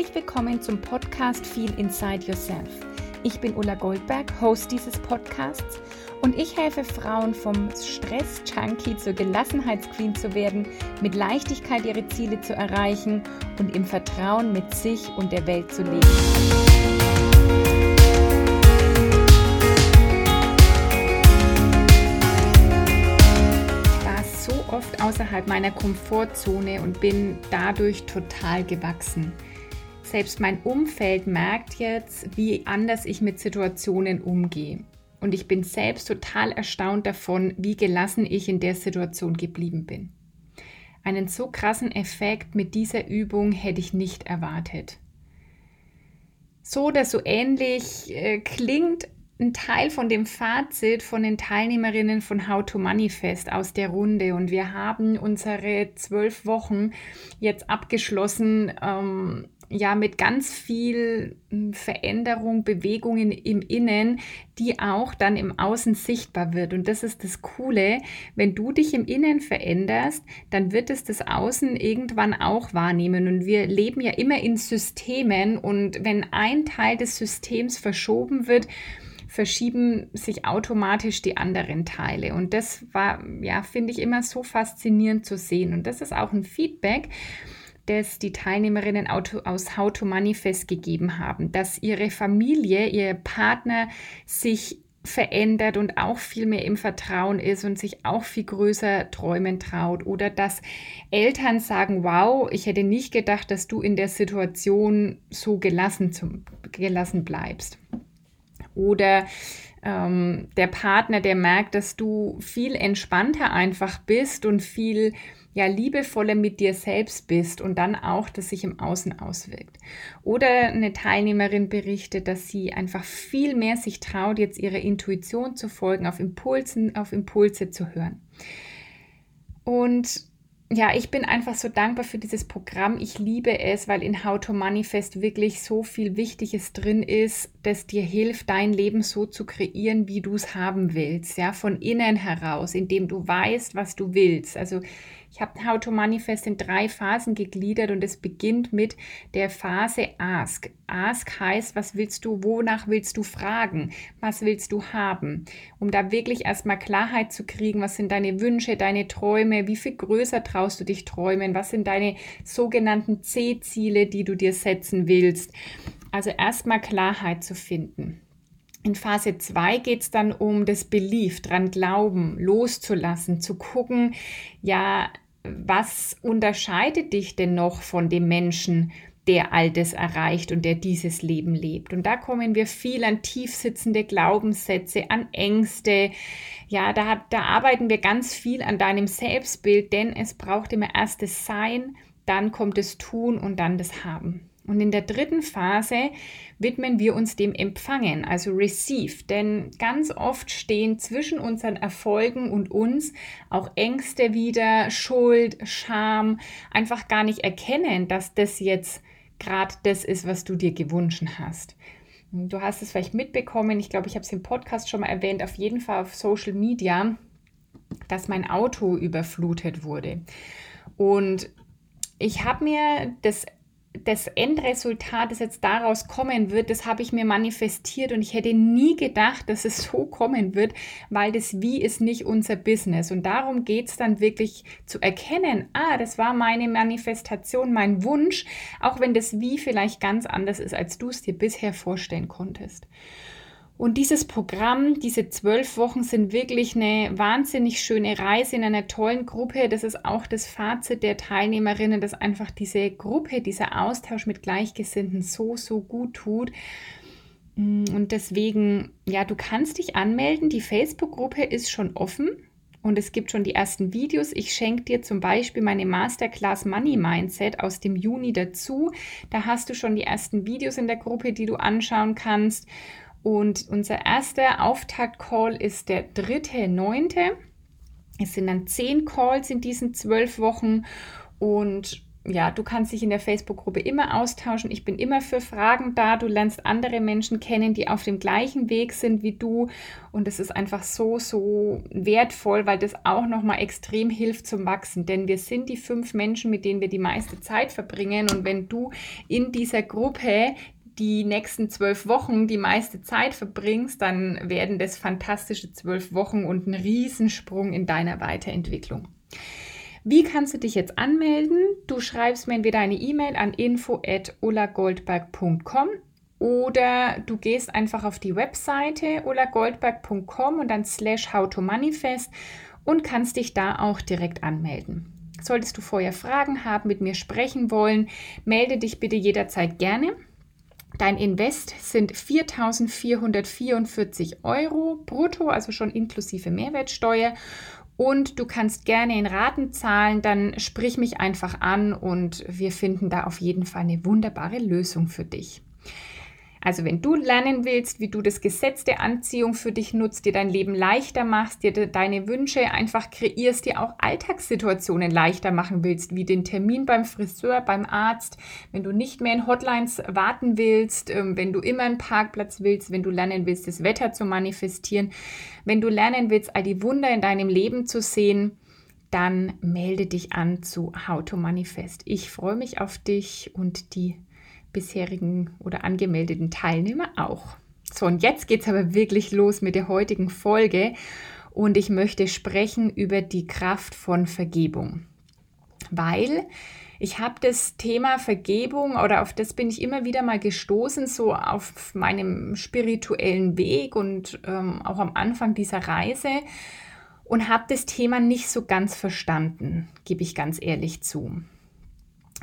Herzlich willkommen zum Podcast Feel Inside Yourself. Ich bin Ulla Goldberg, Host dieses Podcasts und ich helfe Frauen vom Stress-Junkie zur Gelassenheitsqueen zu werden, mit Leichtigkeit ihre Ziele zu erreichen und im Vertrauen mit sich und der Welt zu leben. Ich war so oft außerhalb meiner Komfortzone und bin dadurch total gewachsen. Selbst mein Umfeld merkt jetzt, wie anders ich mit Situationen umgehe. Und ich bin selbst total erstaunt davon, wie gelassen ich in der Situation geblieben bin. Einen so krassen Effekt mit dieser Übung hätte ich nicht erwartet. So oder so ähnlich äh, klingt ein Teil von dem Fazit von den Teilnehmerinnen von How to Manifest aus der Runde. Und wir haben unsere zwölf Wochen jetzt abgeschlossen. Ähm, ja mit ganz viel hm, Veränderung, Bewegungen im Innen, die auch dann im Außen sichtbar wird. Und das ist das Coole, wenn du dich im Innen veränderst, dann wird es das Außen irgendwann auch wahrnehmen. Und wir leben ja immer in Systemen und wenn ein Teil des Systems verschoben wird, verschieben sich automatisch die anderen Teile. Und das war, ja, finde ich immer so faszinierend zu sehen. Und das ist auch ein Feedback, das die Teilnehmerinnen aus How to Manifest gegeben haben, dass ihre Familie, ihr Partner sich verändert und auch viel mehr im Vertrauen ist und sich auch viel größer träumen traut. Oder dass Eltern sagen, wow, ich hätte nicht gedacht, dass du in der Situation so gelassen, zum, gelassen bleibst. Oder ähm, der Partner, der merkt, dass du viel entspannter einfach bist und viel ja liebevoller mit dir selbst bist und dann auch, dass sich im Außen auswirkt. Oder eine Teilnehmerin berichtet, dass sie einfach viel mehr sich traut, jetzt ihrer Intuition zu folgen, auf Impulsen, auf Impulse zu hören. Und ja, ich bin einfach so dankbar für dieses Programm. Ich liebe es, weil in How to Manifest wirklich so viel Wichtiges drin ist, das dir hilft, dein Leben so zu kreieren, wie du es haben willst. Ja, von innen heraus, indem du weißt, was du willst. Also ich habe How to Manifest in drei Phasen gegliedert und es beginnt mit der Phase Ask. Ask heißt, was willst du, wonach willst du fragen, was willst du haben, um da wirklich erstmal Klarheit zu kriegen, was sind deine Wünsche, deine Träume, wie viel größer traust du dich träumen, was sind deine sogenannten C-Ziele, die du dir setzen willst. Also erstmal Klarheit zu finden. In Phase 2 geht es dann um das Belief, dran glauben, loszulassen, zu gucken, ja, was unterscheidet dich denn noch von dem Menschen, der all das erreicht und der dieses Leben lebt. Und da kommen wir viel an tiefsitzende Glaubenssätze, an Ängste. Ja, da, da arbeiten wir ganz viel an deinem Selbstbild, denn es braucht immer erst das Sein, dann kommt das Tun und dann das Haben. Und in der dritten Phase widmen wir uns dem Empfangen, also Receive. Denn ganz oft stehen zwischen unseren Erfolgen und uns auch Ängste wieder, Schuld, Scham, einfach gar nicht erkennen, dass das jetzt gerade das ist, was du dir gewünscht hast. Du hast es vielleicht mitbekommen, ich glaube, ich habe es im Podcast schon mal erwähnt, auf jeden Fall auf Social Media, dass mein Auto überflutet wurde. Und ich habe mir das das Endresultat, das jetzt daraus kommen wird, das habe ich mir manifestiert und ich hätte nie gedacht, dass es so kommen wird, weil das Wie ist nicht unser Business. Und darum geht es dann wirklich zu erkennen, ah, das war meine Manifestation, mein Wunsch, auch wenn das Wie vielleicht ganz anders ist, als du es dir bisher vorstellen konntest. Und dieses Programm, diese zwölf Wochen sind wirklich eine wahnsinnig schöne Reise in einer tollen Gruppe. Das ist auch das Fazit der Teilnehmerinnen, dass einfach diese Gruppe, dieser Austausch mit Gleichgesinnten so, so gut tut. Mm, und deswegen, ja, du kannst dich anmelden. Die Facebook-Gruppe ist schon offen und es gibt schon die ersten Videos. Ich schenke dir zum Beispiel meine Masterclass Money Mindset aus dem Juni dazu. Da hast du schon die ersten Videos in der Gruppe, die du anschauen kannst. Und unser erster Auftakt-Call ist der dritte, neunte. Es sind dann zehn Calls in diesen zwölf Wochen und ja, du kannst dich in der Facebook-Gruppe immer austauschen. Ich bin immer für Fragen da. Du lernst andere Menschen kennen, die auf dem gleichen Weg sind wie du. Und es ist einfach so, so wertvoll, weil das auch nochmal extrem hilft zum Wachsen. Denn wir sind die fünf Menschen, mit denen wir die meiste Zeit verbringen. Und wenn du in dieser Gruppe die nächsten zwölf Wochen die meiste Zeit verbringst, dann werden das fantastische zwölf Wochen und ein Riesensprung in deiner Weiterentwicklung. Wie kannst du dich jetzt anmelden? Du schreibst mir entweder eine E-Mail an info@ullagoldberg.com oder du gehst einfach auf die Webseite ullagoldberg.com und dann slash how to manifest und kannst dich da auch direkt anmelden. Solltest du vorher Fragen haben, mit mir sprechen wollen, melde dich bitte jederzeit gerne. Dein Invest sind 4.444 Euro brutto, also schon inklusive Mehrwertsteuer und du kannst gerne in Raten zahlen, dann sprich mich einfach an und wir finden da auf jeden Fall eine wunderbare Lösung für dich. Also wenn du lernen willst, wie du das Gesetz der Anziehung für dich nutzt, dir dein Leben leichter machst, dir deine Wünsche einfach kreierst, dir auch Alltagssituationen leichter machen willst, wie den Termin beim Friseur, beim Arzt, wenn du nicht mehr in Hotlines warten willst, ähm, wenn du immer einen Parkplatz willst, wenn du lernen willst, das Wetter zu manifestieren, wenn du lernen willst, all die Wunder in deinem Leben zu sehen, dann melde dich an zu How to Manifest. Ich freue mich auf dich und die bisherigen oder angemeldeten Teilnehmer auch. So, und jetzt geht es aber wirklich los mit der heutigen Folge und ich möchte sprechen über die Kraft von Vergebung. Weil ich habe das Thema Vergebung oder auf das bin ich immer wieder mal gestoßen, so auf meinem spirituellen Weg und ähm, auch am Anfang dieser Reise und habe das Thema nicht so ganz verstanden, gebe ich ganz ehrlich zu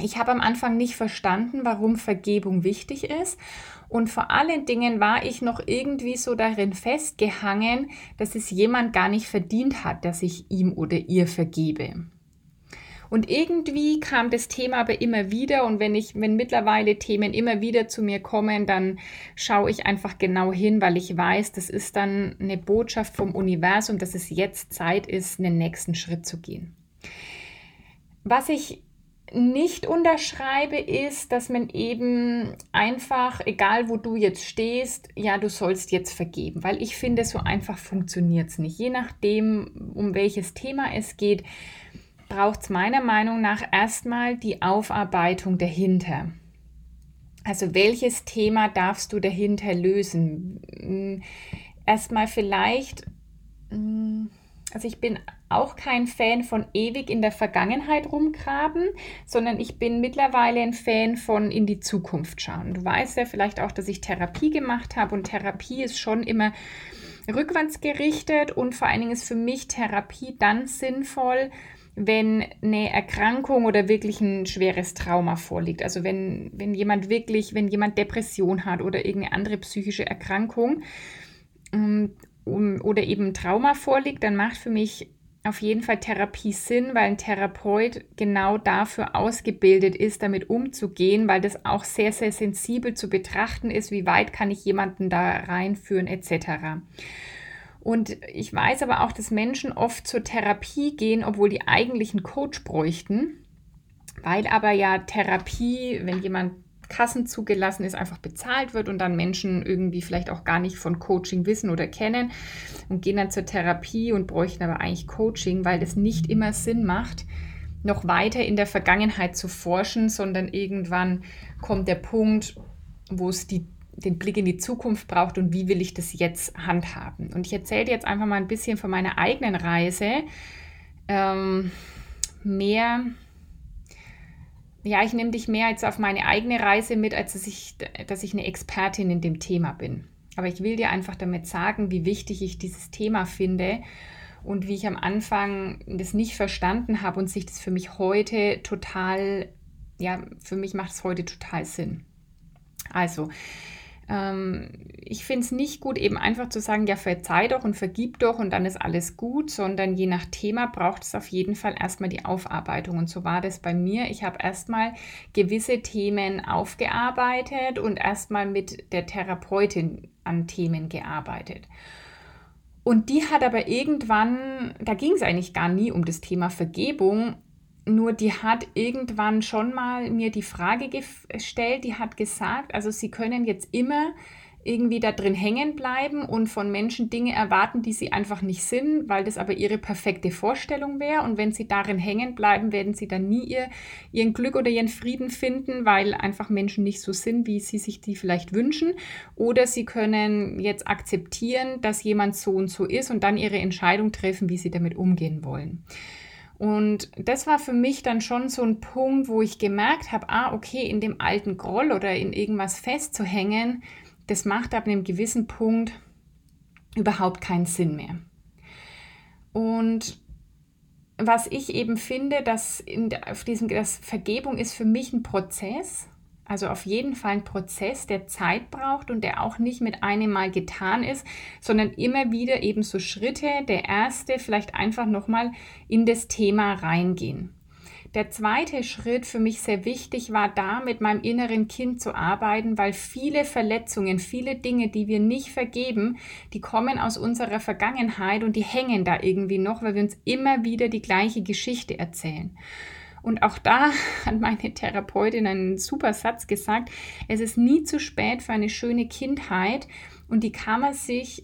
ich habe am Anfang nicht verstanden, warum Vergebung wichtig ist. Und vor allen Dingen war ich noch irgendwie so darin festgehangen, dass es jemand gar nicht verdient hat, dass ich ihm oder ihr vergebe. Und irgendwie kam das Thema aber immer wieder und wenn ich, wenn mittlerweile Themen immer wieder zu mir kommen, dann schaue ich einfach genau hin, weil ich weiß, das ist dann eine Botschaft vom Universum, dass es jetzt Zeit ist, einen nächsten Schritt zu gehen. Was ich nicht unterschreibe, ist, dass man eben einfach, egal wo du jetzt stehst, ja, du sollst jetzt vergeben, weil ich finde, so einfach funktioniert es nicht. Je nachdem, um welches Thema es geht, braucht es meiner Meinung nach erstmal die Aufarbeitung dahinter. Also welches Thema darfst du dahinter lösen? Hm, erstmal vielleicht hm, also ich bin auch kein Fan von ewig in der Vergangenheit rumgraben, sondern ich bin mittlerweile ein Fan von in die Zukunft schauen. Du weißt ja vielleicht auch, dass ich Therapie gemacht habe und Therapie ist schon immer rückwärts gerichtet und vor allen Dingen ist für mich Therapie dann sinnvoll, wenn eine Erkrankung oder wirklich ein schweres Trauma vorliegt. Also wenn, wenn jemand wirklich, wenn jemand Depression hat oder irgendeine andere psychische Erkrankung ähm, oder eben Trauma vorliegt, dann macht für mich auf jeden Fall Therapie Sinn, weil ein Therapeut genau dafür ausgebildet ist, damit umzugehen, weil das auch sehr, sehr sensibel zu betrachten ist, wie weit kann ich jemanden da reinführen etc. Und ich weiß aber auch, dass Menschen oft zur Therapie gehen, obwohl die eigentlich einen Coach bräuchten, weil aber ja Therapie, wenn jemand Kassen zugelassen ist, einfach bezahlt wird und dann Menschen irgendwie vielleicht auch gar nicht von Coaching wissen oder kennen und gehen dann zur Therapie und bräuchten aber eigentlich Coaching, weil das nicht immer Sinn macht, noch weiter in der Vergangenheit zu forschen, sondern irgendwann kommt der Punkt, wo es die, den Blick in die Zukunft braucht und wie will ich das jetzt handhaben. Und ich erzähle jetzt einfach mal ein bisschen von meiner eigenen Reise. Ähm, mehr ja, ich nehme dich mehr jetzt auf meine eigene Reise mit, als dass ich, dass ich eine Expertin in dem Thema bin. Aber ich will dir einfach damit sagen, wie wichtig ich dieses Thema finde und wie ich am Anfang das nicht verstanden habe und sich das für mich heute total, ja, für mich macht es heute total Sinn. Also, ähm, ich finde es nicht gut, eben einfach zu sagen, ja, verzeih doch und vergib doch und dann ist alles gut, sondern je nach Thema braucht es auf jeden Fall erstmal die Aufarbeitung. Und so war das bei mir. Ich habe erstmal gewisse Themen aufgearbeitet und erstmal mit der Therapeutin an Themen gearbeitet. Und die hat aber irgendwann, da ging es eigentlich gar nie um das Thema Vergebung, nur die hat irgendwann schon mal mir die Frage gestellt, die hat gesagt, also sie können jetzt immer irgendwie da drin hängen bleiben und von Menschen Dinge erwarten, die sie einfach nicht sind, weil das aber ihre perfekte Vorstellung wäre. Und wenn sie darin hängen bleiben, werden sie dann nie ihr, ihren Glück oder ihren Frieden finden, weil einfach Menschen nicht so sind, wie sie sich die vielleicht wünschen. Oder sie können jetzt akzeptieren, dass jemand so und so ist und dann ihre Entscheidung treffen, wie sie damit umgehen wollen. Und das war für mich dann schon so ein Punkt, wo ich gemerkt habe, ah, okay, in dem alten Groll oder in irgendwas festzuhängen, das macht ab einem gewissen Punkt überhaupt keinen Sinn mehr. Und was ich eben finde, dass in, auf diesem, dass Vergebung ist für mich ein Prozess, also auf jeden Fall ein Prozess, der Zeit braucht und der auch nicht mit einem Mal getan ist, sondern immer wieder eben so Schritte. Der erste vielleicht einfach nochmal in das Thema reingehen. Der zweite Schritt für mich sehr wichtig war, da mit meinem inneren Kind zu arbeiten, weil viele Verletzungen, viele Dinge, die wir nicht vergeben, die kommen aus unserer Vergangenheit und die hängen da irgendwie noch, weil wir uns immer wieder die gleiche Geschichte erzählen. Und auch da hat meine Therapeutin einen super Satz gesagt, es ist nie zu spät für eine schöne Kindheit und die kann man sich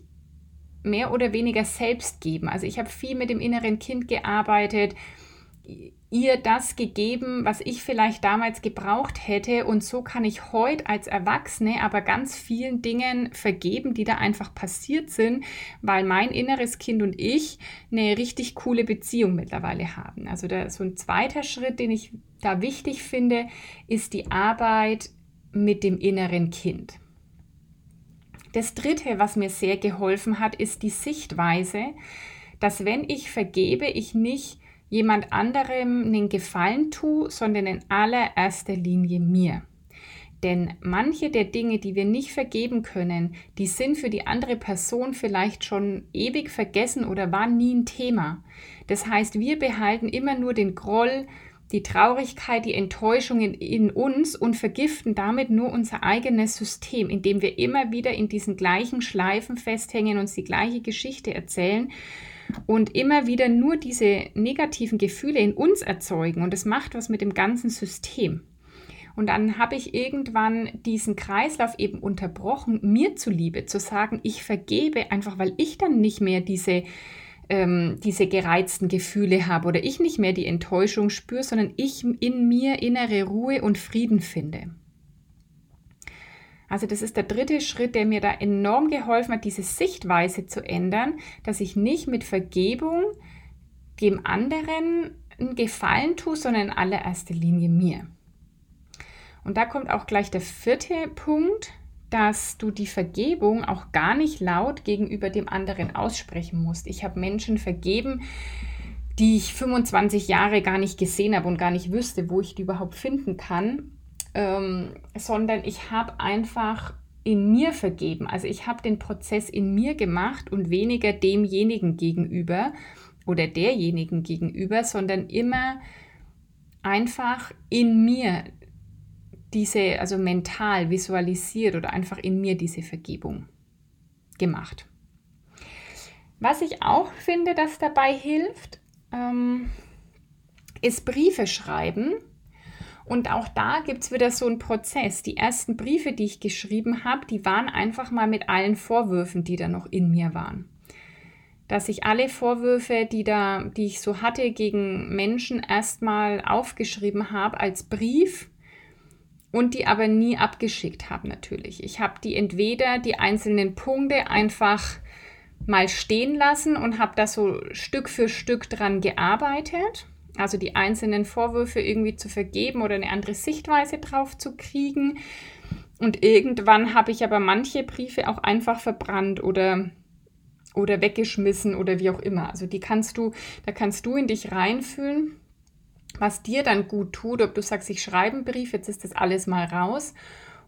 mehr oder weniger selbst geben. Also ich habe viel mit dem inneren Kind gearbeitet ihr das gegeben, was ich vielleicht damals gebraucht hätte. Und so kann ich heute als Erwachsene aber ganz vielen Dingen vergeben, die da einfach passiert sind, weil mein inneres Kind und ich eine richtig coole Beziehung mittlerweile haben. Also da, so ein zweiter Schritt, den ich da wichtig finde, ist die Arbeit mit dem inneren Kind. Das Dritte, was mir sehr geholfen hat, ist die Sichtweise, dass wenn ich vergebe, ich nicht jemand anderem einen Gefallen tue, sondern in allererster Linie mir. Denn manche der Dinge, die wir nicht vergeben können, die sind für die andere Person vielleicht schon ewig vergessen oder waren nie ein Thema. Das heißt, wir behalten immer nur den Groll, die Traurigkeit, die Enttäuschung in, in, uns und vergiften damit nur unser eigenes System, indem wir immer wieder in diesen gleichen Schleifen festhängen und uns die gleiche Geschichte erzählen und immer wieder nur diese negativen Gefühle in uns erzeugen und es macht was mit dem ganzen System. Und dann habe ich irgendwann diesen Kreislauf eben unterbrochen, mir zuliebe zu sagen, ich vergebe einfach, weil ich dann nicht mehr diese, ähm, diese gereizten Gefühle habe oder ich nicht mehr die Enttäuschung spüre, sondern ich in mir innere Ruhe und Frieden finde. Also das ist der dritte Schritt, der mir da enorm geholfen hat, diese Sichtweise zu ändern, dass ich nicht mit Vergebung dem anderen einen Gefallen tue, sondern in allererster Linie mir. Und da kommt auch gleich der vierte Punkt, dass du die Vergebung auch gar nicht laut gegenüber dem anderen aussprechen musst. Ich habe Menschen vergeben, die ich 25 Jahre gar nicht gesehen habe und gar nicht wüsste, wo ich die überhaupt finden kann ähm, sondern ich habe einfach in mir vergeben. Also ich habe den Prozess in mir gemacht und weniger demjenigen gegenüber oder derjenigen gegenüber, sondern immer einfach in mir diese, also mental visualisiert oder einfach in mir diese Vergebung gemacht. Was ich auch finde, das dabei hilft, ähm, ist Briefe schreiben und auch da gibt es wieder so einen Prozess. Die ersten Briefe, die ich geschrieben habe, die waren einfach mal mit allen Vorwürfen, die da noch in mir waren. Dass ich alle Vorwürfe, die, da, die ich so hatte gegen Menschen, erstmal aufgeschrieben habe als Brief und die aber nie abgeschickt habe natürlich. Ich habe die entweder die einzelnen Punkte einfach mal stehen lassen und habe da so Stück für Stück dran gearbeitet also die einzelnen Vorwürfe irgendwie zu vergeben oder eine andere Sichtweise drauf zu kriegen. Und irgendwann habe ich aber manche Briefe auch einfach verbrannt oder, oder weggeschmissen oder wie auch immer. Also die kannst du, da kannst du in dich reinfühlen, was dir dann gut tut, ob du sagst, ich schreibe einen Brief, jetzt ist das alles mal raus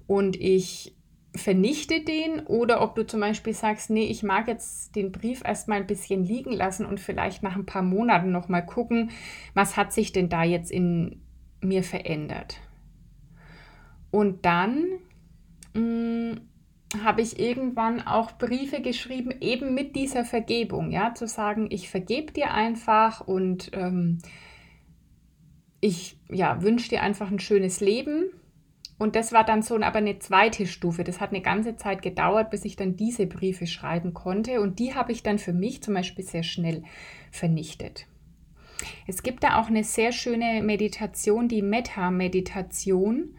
und ich vernichte den oder ob du zum Beispiel sagst, nee, ich mag jetzt den Brief erstmal ein bisschen liegen lassen und vielleicht nach ein paar Monaten nochmal gucken, was hat sich denn da jetzt in mir verändert. Und dann mm, habe ich irgendwann auch Briefe geschrieben, eben mit dieser Vergebung, ja, zu sagen, ich vergebe dir einfach und ähm, ich ja, wünsche dir einfach ein schönes Leben. Und das war dann so aber eine zweite Stufe. Das hat eine ganze Zeit gedauert, bis ich dann diese Briefe schreiben konnte. Und die habe ich dann für mich zum Beispiel sehr schnell vernichtet. Es gibt da auch eine sehr schöne Meditation, die Metta-Meditation.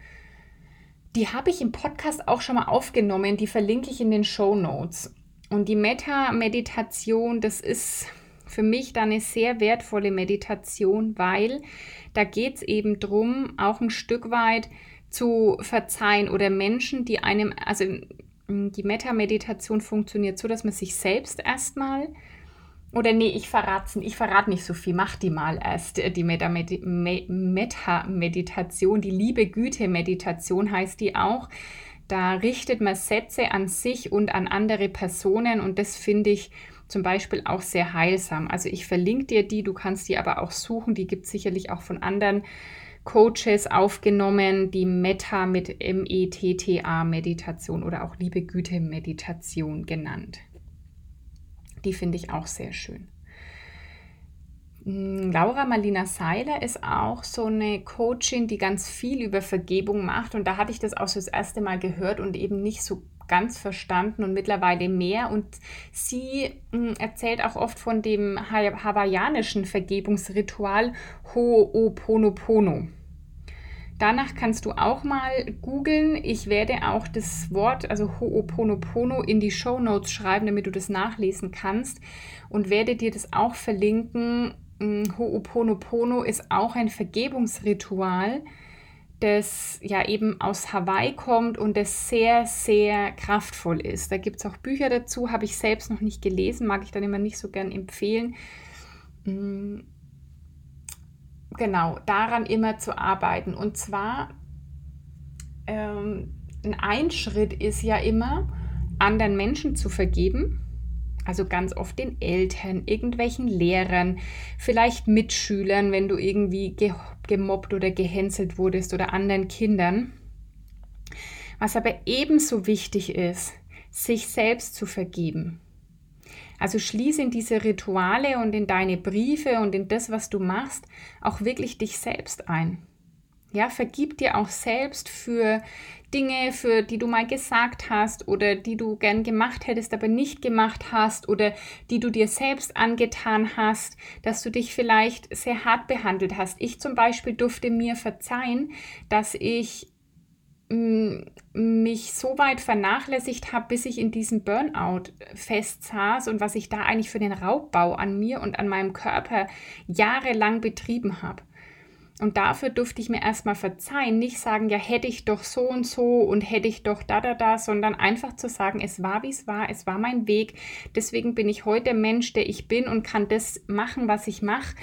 Die habe ich im Podcast auch schon mal aufgenommen. Die verlinke ich in den Show Notes. Und die Metta-Meditation, das ist für mich dann eine sehr wertvolle Meditation, weil da geht es eben darum, auch ein Stück weit zu verzeihen oder Menschen, die einem, also die Metta-Meditation funktioniert so, dass man sich selbst erstmal oder nee, ich verrate ich verrate nicht so viel. Mach die mal erst. Die Metta-Meditation, die Liebe-Güte-Meditation heißt die auch. Da richtet man Sätze an sich und an andere Personen und das finde ich zum Beispiel auch sehr heilsam. Also ich verlinke dir die, du kannst die aber auch suchen. Die gibt es sicherlich auch von anderen Coaches aufgenommen, die Metta mit M-E-T-T-A Meditation oder auch Liebe-Güte-Meditation genannt. Die finde ich auch sehr schön. Hm, Laura Marlina Seiler ist auch so eine Coachin, die ganz viel über Vergebung macht. Und da hatte ich das auch so das erste Mal gehört und eben nicht so ganz verstanden und mittlerweile mehr. Und sie hm, erzählt auch oft von dem hawaiianischen Vergebungsritual Ho'oponopono. Danach kannst du auch mal googeln. Ich werde auch das Wort, also Ho'oponopono, in die Show Notes schreiben, damit du das nachlesen kannst und werde dir das auch verlinken. Mm, Ho'oponopono ist auch ein Vergebungsritual, das ja eben aus Hawaii kommt und das sehr, sehr kraftvoll ist. Da gibt es auch Bücher dazu, habe ich selbst noch nicht gelesen, mag ich dann immer nicht so gern empfehlen mm, genau, daran immer zu arbeiten. Und zwar, ähm, ein Schritt ist ja immer, anderen Menschen zu vergeben. Also ganz oft den Eltern, irgendwelchen Lehrern, vielleicht Mitschülern, wenn du irgendwie ge gemobbt oder gehänselt wurdest oder anderen Kindern. Was aber ebenso wichtig ist, sich selbst zu vergeben. Also schließe in diese Rituale und in deine Briefe und in das, was du machst, auch wirklich dich selbst ein. Ja, vergib dir auch selbst für Dinge, für die du mal gesagt hast oder die du gern gemacht hättest, aber nicht gemacht hast oder die du dir selbst angetan hast, dass du dich vielleicht sehr hart behandelt hast. Ich zum Beispiel durfte mir verzeihen, dass ich mich so weit vernachlässigt habe, bis ich in diesem Burnout festsaß und was ich da eigentlich für den Raubbau an mir und an meinem Körper jahrelang betrieben habe. Und dafür durfte ich mir erstmal verzeihen, nicht sagen, ja, hätte ich doch so und so und hätte ich doch da, da, da, sondern einfach zu sagen, es war, wie es war, es war mein Weg. Deswegen bin ich heute Mensch, der ich bin und kann das machen, was ich mache.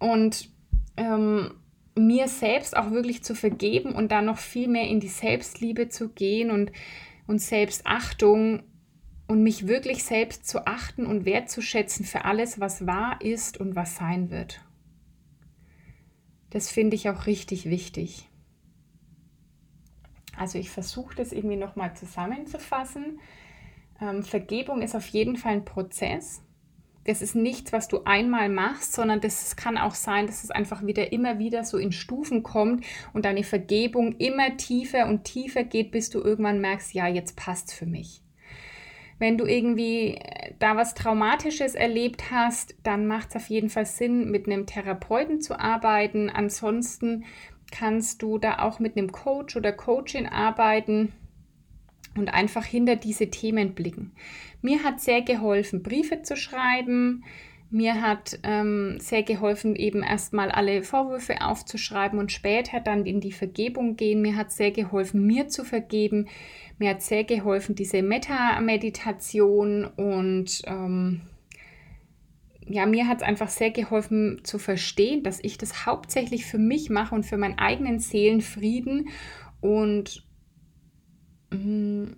Und ähm, mir selbst auch wirklich zu vergeben und dann noch viel mehr in die Selbstliebe zu gehen und, und Selbstachtung und mich wirklich selbst zu achten und wertzuschätzen für alles, was wahr ist und was sein wird. Das finde ich auch richtig wichtig. Also ich versuche das irgendwie nochmal zusammenzufassen. Ähm, Vergebung ist auf jeden Fall ein Prozess das ist nichts, was du einmal machst, sondern das kann auch sein, dass es einfach wieder immer wieder so in Stufen kommt und deine Vergebung immer tiefer und tiefer geht, bis du irgendwann merkst, ja, jetzt passt für mich. Wenn du irgendwie äh, da was Traumatisches erlebt hast, dann macht es auf jeden Fall Sinn, mit einem Therapeuten zu arbeiten. Ansonsten kannst du da auch mit einem Coach oder Coachin arbeiten und einfach hinter diese Themen blicken. Mir hat sehr geholfen, Briefe zu schreiben. Mir hat ähm, sehr geholfen, eben erstmal alle Vorwürfe aufzuschreiben und später dann in die Vergebung gehen. Mir hat sehr geholfen, mir zu vergeben. Mir hat sehr geholfen, diese Meta-Meditation und ähm, ja, mir hat es einfach sehr geholfen zu verstehen, dass ich das hauptsächlich für mich mache und für meinen eigenen Seelenfrieden und und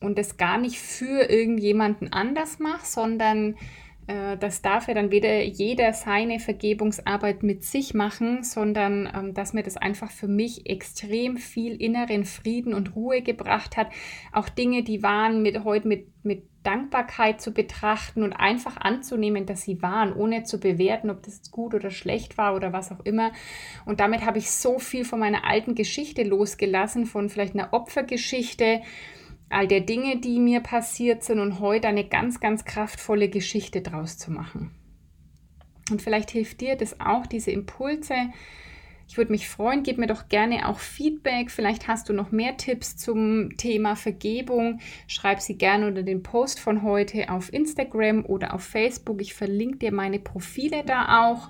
das gar nicht für irgendjemanden anders mache, sondern äh, das darf ja dann weder jeder seine Vergebungsarbeit mit sich machen, sondern ähm, dass mir das einfach für mich extrem viel inneren Frieden und Ruhe gebracht hat. Auch Dinge, die waren mit heute mit, mit Dankbarkeit zu betrachten und einfach anzunehmen, dass sie waren, ohne zu bewerten, ob das gut oder schlecht war oder was auch immer. Und damit habe ich so viel von meiner alten Geschichte losgelassen, von vielleicht einer Opfergeschichte, all der Dinge, die mir passiert sind und heute eine ganz, ganz kraftvolle Geschichte draus zu machen. Und vielleicht hilft dir das auch, diese Impulse. Ich würde mich freuen, gib mir doch gerne auch Feedback. Vielleicht hast du noch mehr Tipps zum Thema Vergebung. Schreib sie gerne unter den Post von heute auf Instagram oder auf Facebook. Ich verlinke dir meine Profile da auch.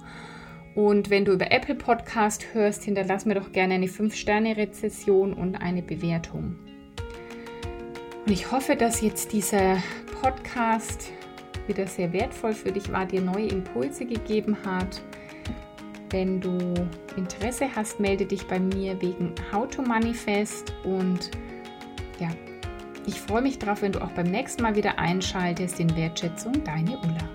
Und wenn du über Apple Podcast hörst, hinterlass mir doch gerne eine 5-Sterne-Rezession und eine Bewertung. Und ich hoffe, dass jetzt dieser Podcast wieder sehr wertvoll für dich war, dir neue Impulse gegeben hat. Wenn du Interesse hast, melde dich bei mir wegen How to Manifest und ja, ich freue mich darauf, wenn du auch beim nächsten Mal wieder einschaltest in Wertschätzung, deine Ulla.